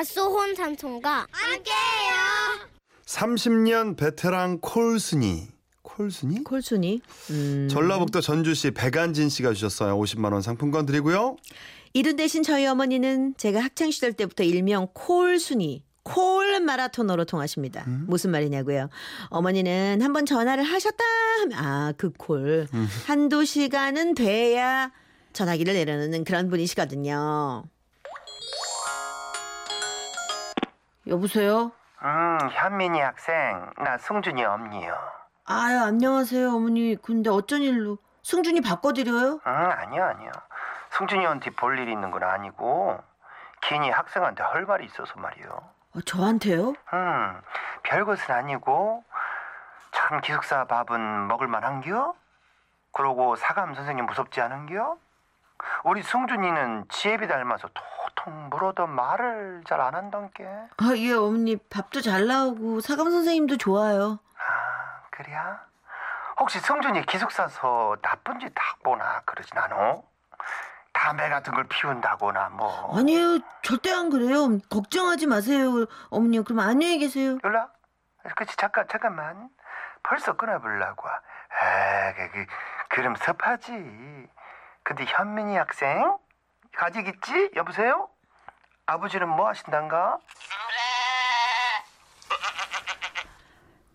닷소혼 삼촌과 함께해요. 30년 베테랑 콜순이. 콜순이? 콜순이. 음. 전라북도 전주시 백안진 씨가 주셨어요. 50만 원 상품권 드리고요. 이른 대신 저희 어머니는 제가 학창 시절 때부터 일명 콜순이 콜 마라토너로 통하십니다. 음? 무슨 말이냐고요? 어머니는 한번 전화를 하셨다 하면 아, 그 콜. 음. 한두 시간은 돼야 전화기를 내려놓는 그런 분이시거든요. 여보세요? 음, 현민이 학생, 나 승준이 엄니요. 아유, 안녕하세요, 어머니. 근데 어쩐 일로 승준이 바꿔드려요? 응, 아니요, 아니요. 승준이한테 볼일 있는 건 아니고, 괜히 학생한테 할 말이 있어서 말이요. 어, 저한테요? 음, 별것은 아니고, 참 기숙사 밥은 먹을만 한겨? 그러고 사감 선생님 무섭지 않은겨? 우리 승준이는 지혜비 닮아서 도통 물어도 말을 잘 안 한단께. 아, 예, 어머니. 밥도 잘 나오고 사감 선생님도 좋아요. 아, 그래야? 혹시 승준이 기숙사서 나쁜 짓 하거나 그러진 않어? 담배 같은 걸 피운다거나 뭐 아니에요. 절대 안 그래요. 걱정하지 마세요. 어머니, 그럼 안녕히 계세요. 연락? 그치 잠깐 잠깐만 벌써 끊어보려고 에 그, 그, 그럼 섭하지 근데 현민이 학생 가직 있지? 여보세요? 아버지는 뭐 하신단가?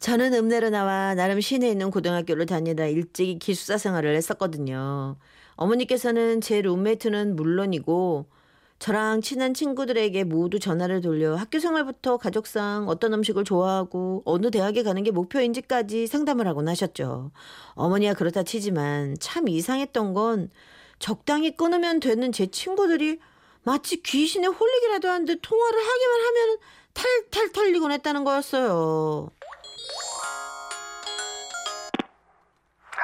저는 읍내로 나와 나름 시내에 있는 고등학교를 다니다 일찍이 기숙사 생활을 했었거든요. 어머니께서는 제 룸메이트는 물론이고 저랑 친한 친구들에게 모두 전화를 돌려 학교 생활부터 가족상 어떤 음식을 좋아하고 어느 대학에 가는 게 목표인지까지 상담을 하곤 하셨죠. 어머니가 그렇다 치지만 참 이상했던 건 적당히 끊으면 되는 제 친구들이 마치 귀신에 홀리기라도 한듯 통화를 하기만 하면 탈탈 털리곤 했다는 거였어요.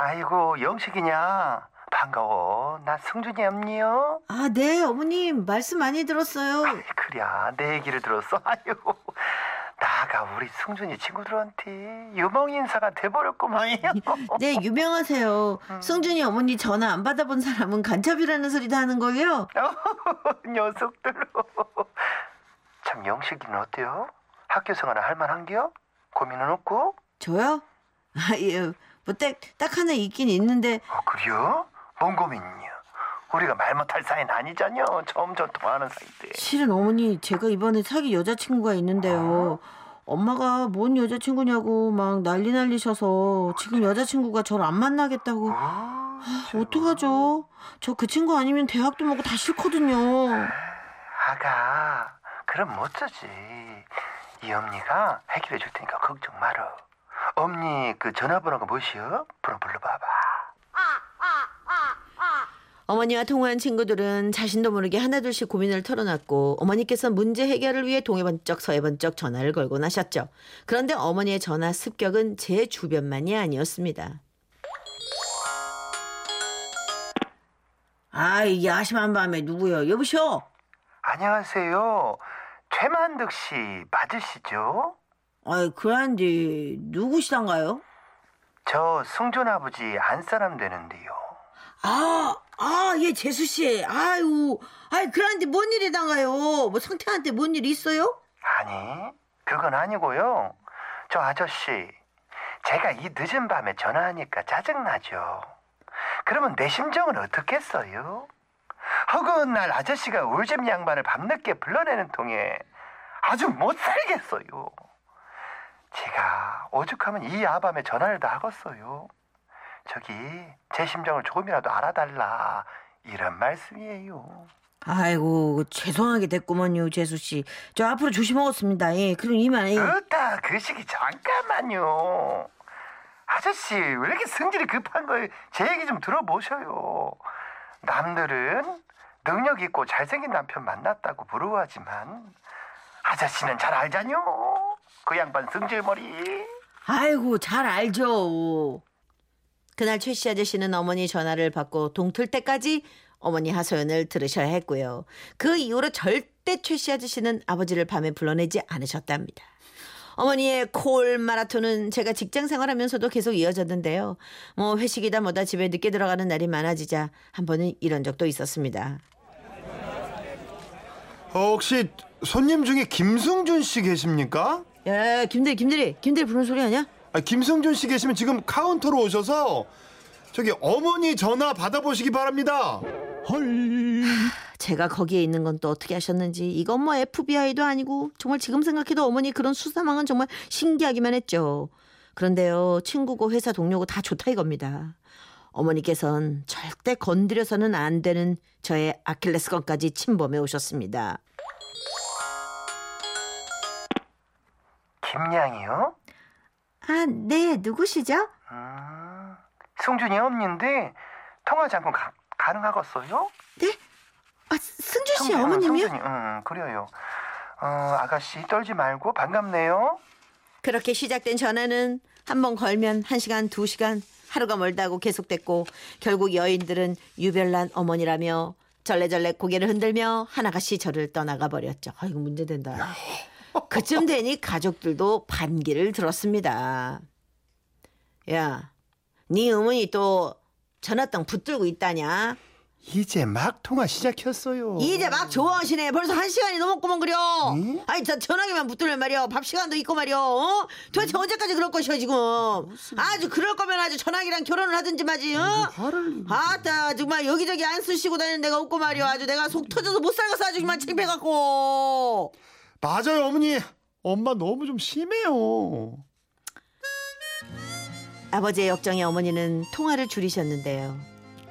아이고 영식이냐? 반가워. 나 승준이 엄니요? 아, 네, 어머님, 말씀 많이 들었어요. 그래. 내 얘기를 들었어? 아이고 나가 우리 승준이 친구들한테 유명 인사가 돼버렸구만요 네, 유명하세요. 승준이 어머니 전화 안 받아본 사람은 간첩이라는 소리도 하는 거예요. 녀석들 참 영식이는 어때요? 학교 생활은 할만한겨? 고민은 없고? 저요? 아, 예, 뭐, 딱, 딱 하나 있긴 있는데, 어, 그래요? 뭔 고민이요? 우리가 말 못할 사이는 아니잖여 점점 통하는 사이인데 실은 어머니, 제가 이번에 사귄 여자친구가 있는데요. 엄마가 뭔 여자친구냐고 막 난리 날리셔서 지금 여자친구가 저를 안 만나겠다고. 아, 어떡하죠? 저 그 친구 아니면 대학도 먹고 다 싫거든요. 아가 그럼 어쩌지 이 엄니가 해결해 줄 테니까 걱정 말어 엄니 그 전화번호가 무엇이요? 번호 불러봐봐 어머니와 통화한 친구들은 자신도 모르게 하나둘씩 고민을 털어놨고 어머니께서 문제 해결을 위해 동해번쩍 서해번쩍 전화를 걸곤 하셨죠. 그런데 어머니의 전화 습격은 제 주변만이 아니었습니다. 아, 이 야심한 밤에 누구요? 여보쇼? 안녕하세요 최만득 씨 맞으시죠? 아이, 그런데 누구시단가요? 저 승준 아버지 안 사람 되는데요 아, 아, 예, 재수씨. 아유, 아이, 그런데 뭔 일이단가요? 뭐 상태한테 뭔 일 있어요? 아니 그건 아니고요 저 아저씨 제가 이 늦은 밤에 전화하니까 짜증나죠 그러면 내 심정은 어떻겠어요? 허구한 날 아저씨가 울잼 양반을 밤늦게 불러내는 통에 아주 못 살겠어요. 제가 오죽하면 이 야밤에 전화를 다 하겠어요. 저기 제 심정을 조금이라도 알아달라 이런 말씀이에요. 아이고, 죄송하게 됐구먼요, 재수 씨. 저 앞으로 조심하겠습니다. 예, 그럼 이만. 예. 그렇다 그 시기 잠깐만요. 아저씨 왜 이렇게 성질이 급한 거예요? 제 얘기 좀 들어보셔요. 남들은 능력 있고 잘생긴 남편 만났다고 부러워하지만 아저씨는 잘 알잖요. 그 양반 성질머리. 아이고, 잘 알죠. 그날 최 씨 아저씨는 어머니 전화를 받고 동틀 때까지 어머니 하소연을 들으셔야 했고요. 그 이후로 절대 최 씨 아저씨는 아버지를 밤에 불러내지 않으셨답니다. 어머니의 콜 마라톤은 제가 직장 생활하면서도 계속 이어졌는데요. 뭐 회식이다 뭐다 집에 늦게 들어가는 날이 많아지자 한 번은 이런 적도 있었습니다. 어, 혹시 손님 중에 김승준 씨 계십니까? 야, 김대리, 김대리, 김대리 부르는 소리 아니야? 아, 김승준 씨 계시면 지금 카운터로 오셔서 저기 어머니 전화 받아보시기 바랍니다. 제가 거기에 있는 건 또 어떻게 하셨는지 이건 뭐 FBI도 아니고 정말 지금 생각해도 어머니 그런 수사망은 정말 신기하기만 했죠. 그런데요 친구고 회사 동료고 다 좋다 이겁니다. 어머니께선 절대 건드려서는 안 되는 저의 아킬레스건까지 침범해 오셨습니다. 김양이요? 아, 네, 누구시죠? 음, 승준이 없는데 통화 잠깐 가, 가능하겠어요? 네? 아, 승준 씨 승준, 응, 어머님이요? 승준이, 응, 그래요. 어, 아가씨 떨지 말고 반갑네요. 그렇게 시작된 전화는 한 번 걸면 한시간두시간 하루가 멀다고 계속됐고 결국 여인들은 유별난 어머니라며 절레절레 고개를 흔들며 하나가씨 저를 떠나가 버렸죠. 아 이거 문제된다. 그쯤 되니 가족들도 반기를 들었습니다. 야, 네 어머니 또 전화통 붙들고 있다냐? 이제 막 통화 시작했어요. 이제 막 좋아하시네. 벌써 한 시간이 넘었구먼 그려. 응? 아니 저 전화기만 붙들면 말이야. 밥 시간도 있고 말이야. 어? 도대체 언제까지 그럴 것이오 지금? 아주 그럴 거면 아주 전화기랑 결혼을 하든지 마지. 어? 화를 아따 정말 여기저기 안 쓰시고 다니는 데가 없고 말이야. 아주 내가 속 터져서 못 살겠어 아주 그만 창피해갖고. 맞아요 어머니. 엄마 너무 좀 심해요. 아버지의 역정에 어머니는 통화를 줄이셨는데요.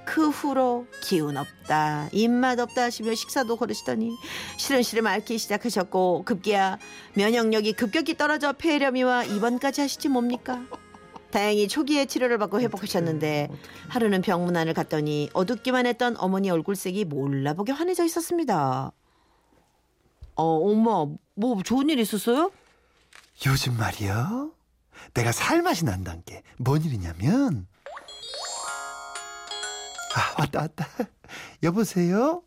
그 후로 기운 없다, 입맛 없다 하시며 식사도 거르시더니 시름시름 앓기 시작하셨고 급기야 면역력이 급격히 떨어져 폐렴이와 입원까지 하시지 뭡니까? 다행히 초기에 치료를 받고 회복하셨는데 하루는 병문안을 갔더니 어둡기만 했던 어머니 얼굴색이 몰라보게 환해져 있었습니다. 어, 엄마, 뭐 좋은 일 있었어요? 요즘 말이요. 내가 살맛이 난다는 게뭔 일이냐면 아 왔다 왔다 여보세요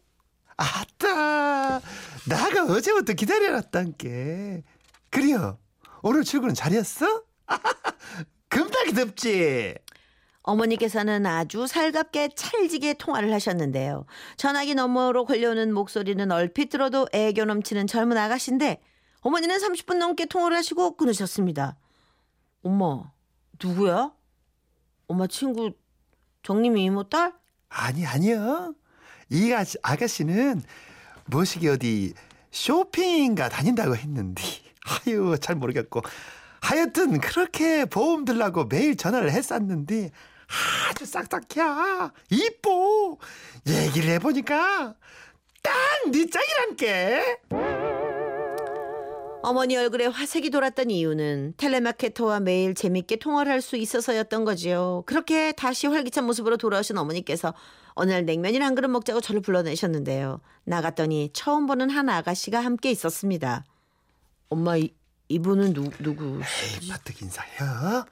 아따 나가 어제부터 기다려놨단 게 그래요 오늘 출근은 잘했어? 금방이 덥지 어머니께서는 아주 살갑게 찰지게 통화를 하셨는데요. 전화기 너머로 걸려오는 목소리는 얼핏 들어도 애교 넘치는 젊은 아가씨인데 어머니는 30분 넘게 통화를 하시고 끊으셨습니다. 엄마, 누구야? 엄마 친구 정림이 이모 딸? 아니 아니요 이 아가씨, 아가씨는 뭐시기 어디 쇼핑가 다닌다고 했는데 아유 잘 모르겠고 하여튼 그렇게 보험 들라고 매일 전화를 했었는데 아주 싹싹해 이뻐 얘기를 해보니까 딱 네 짝이란게 어머니 얼굴에 화색이 돌았던 이유는 텔레마케터와 매일 재밌게 통화를 할 수 있어서였던 거지요. 그렇게 다시 활기찬 모습으로 돌아오신 어머니께서 어느 날 냉면이나 한 그릇 먹자고 저를 불러내셨는데요. 나갔더니 처음 보는 한 아가씨가 함께 있었습니다. 엄마 이, 이분은 누, 누구? 에이 바뜩 인사해요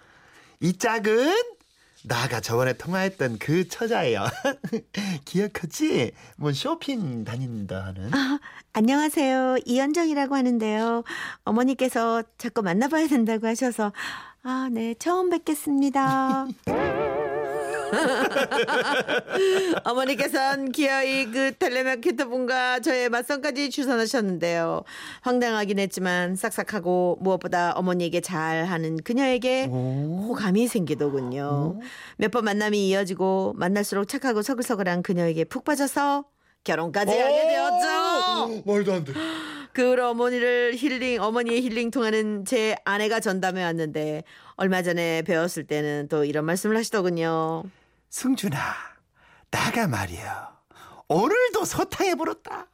이 짝은 나가 저번에 통화했던 그 처자예요 기억하지? 뭐 쇼핑 다닌다 하는 아, 안녕하세요. 이현정이라고 하는데요. 어머니께서 자꾸 만나봐야 된다고 하셔서 아, 네. 처음 뵙겠습니다. 어머니께서는 기어이 그 텔레마케터 분과 저의 맞선까지 주선하셨는데요. 황당하긴 했지만 싹싹하고 무엇보다 어머니에게 잘하는 그녀에게 호감이 생기더군요. 몇 번 만남이 이어지고 만날수록 착하고 서글서글한 그녀에게 푹 빠져서 결혼까지 하게 되었죠. 말도 안 돼 그 후로 어머니를 힐링, 어머니의 힐링 통하는 제 아내가 전담해 왔는데 얼마 전에 배웠을 때는 또 이런 말씀을 하시더군요. 승준아, 나가 말이야. 오늘도 소탕해 버렸다.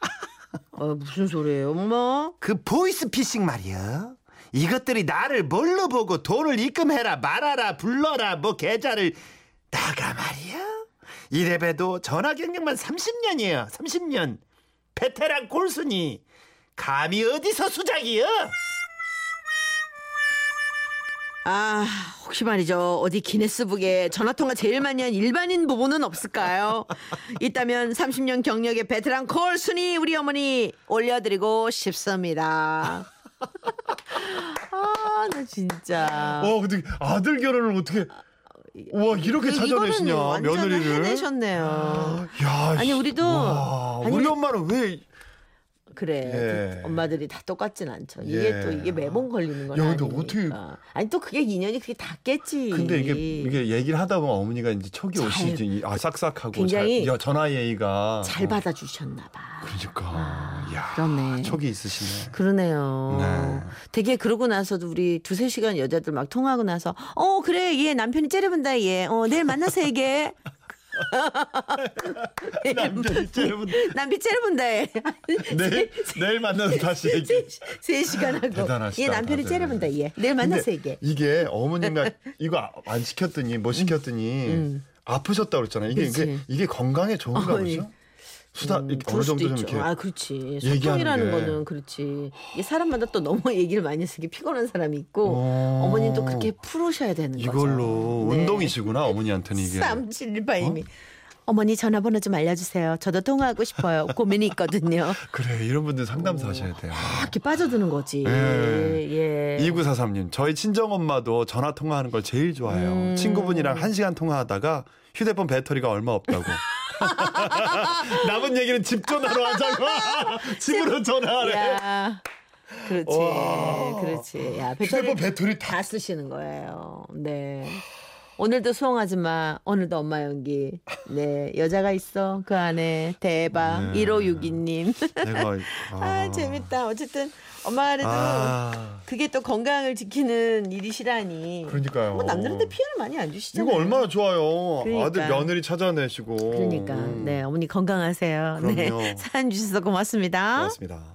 어, 무슨 소리예요, 엄마? 그 보이스피싱 말이야. 이것들이 나를 뭘로 보고 돈을 입금해라 말아라 불러라 뭐 계좌를 나가 말이야. 이래봬도 전화 경력만 30년이에요. 30년. 베테랑 골순이 감히 어디서 수작이야? 아, 혹시 말이죠. 어디 기네스북에 전화통화 제일 많이 한 일반인 부부는 없을까요? 있다면 30년 경력의 베테랑 콜 순위 우리 어머니 올려드리고 싶습니다. 아, 나 진짜. 와 근데 아들 결혼을 어떻게 와 이렇게 그, 찾아내시냐 며느리를 해내셨네요. 야, 아니, 씨, 우리도- 와, 아니, 우리- 엄마는 왜 그래. 예. 그 엄마들이 다 똑같진 않죠. 이게 예. 또 이게 매번 걸리는 건 야, 아니니까. 근데 어떻게- 아니 또 그게 인연이 그게 닿겠지. 근데 이게 이게 얘기를 하다 보면 어머니가 이제 척이 잘- 오시지 아 싹싹하고 굉장히 잘, 야, 전화 예의가 잘 어, 받아 주셨나 봐. 그러니까 아, 야 그렇네. 척이 있으시네. 그러네요. 네. 되게 그러고 나서도 우리 두세 시간 여자들 막 통화하고 나서 어 그래 얘 남편이 째려본다 얘. 어 내일 만나서 얘기해. 남편이 째려본 남편 째려본다 얘. 내일 내일 만나서 다시 얘기. 세 시간 하고 대단하시다, 얘 남편이. 째려본다 얘. 내일 만나서 얘기해. 이게 어머님이 이거 안 시켰더니 뭐 시켰더니 음. 아프셨다 그랬잖아요. 이게 이게 그치. 이게 건강에 좋은가. 보죠? 수다 음, 어느 정도 좀 있죠. 이렇게 아, 그렇지. 소통이라는 게. 거는 그렇지. 이게 사람마다 또 너무 얘기를 많이 이게 피곤한 사람이 있고 어. 어머님도 그렇게 풀으셔야 되는 거죠. 이걸로 네. 운동이시구나 어머니한테는 이게. 3718님이 어머니 전화번호 좀 알려주세요. 저도 통화하고 싶어요. 고민이 있거든요. 그래 이런 분들 상담사 하셔야 돼요. 이렇게 빠져드는 거지. 예. 예. 2943님, 저희 친정엄마도 전화 통화하는 걸 제일 좋아해요. 음. 친구분이랑 한 시간 통화하다가 휴대폰 배터리가 얼마 없다고. 남은 얘기는 집 전화로 하자고. 집으로 전화하래. 야. 그렇지. 와. 그렇지. 야, 배터리 휴대폰 배터리 다 다 쓰시는 거예요. 네. 오늘도 수홍하지 마. 오늘도 엄마 연기. 네. 여자가 있어. 그 안에. 대박. 네. 1562님. 내가 아, 재밌다. 어쨌든 엄마라도 아, 그게 또 건강을 지키는 일이시라니. 그러니까요. 뭐 남들한테 피해를 많이 안 주시잖아요. 이거 얼마나 좋아요. 그러니까. 아들 며느리 찾아내시고. 그러니까. 음. 네. 어머니 건강하세요. 네. 그럼요. 사연 주셔서 고맙습니다. 고맙습니다.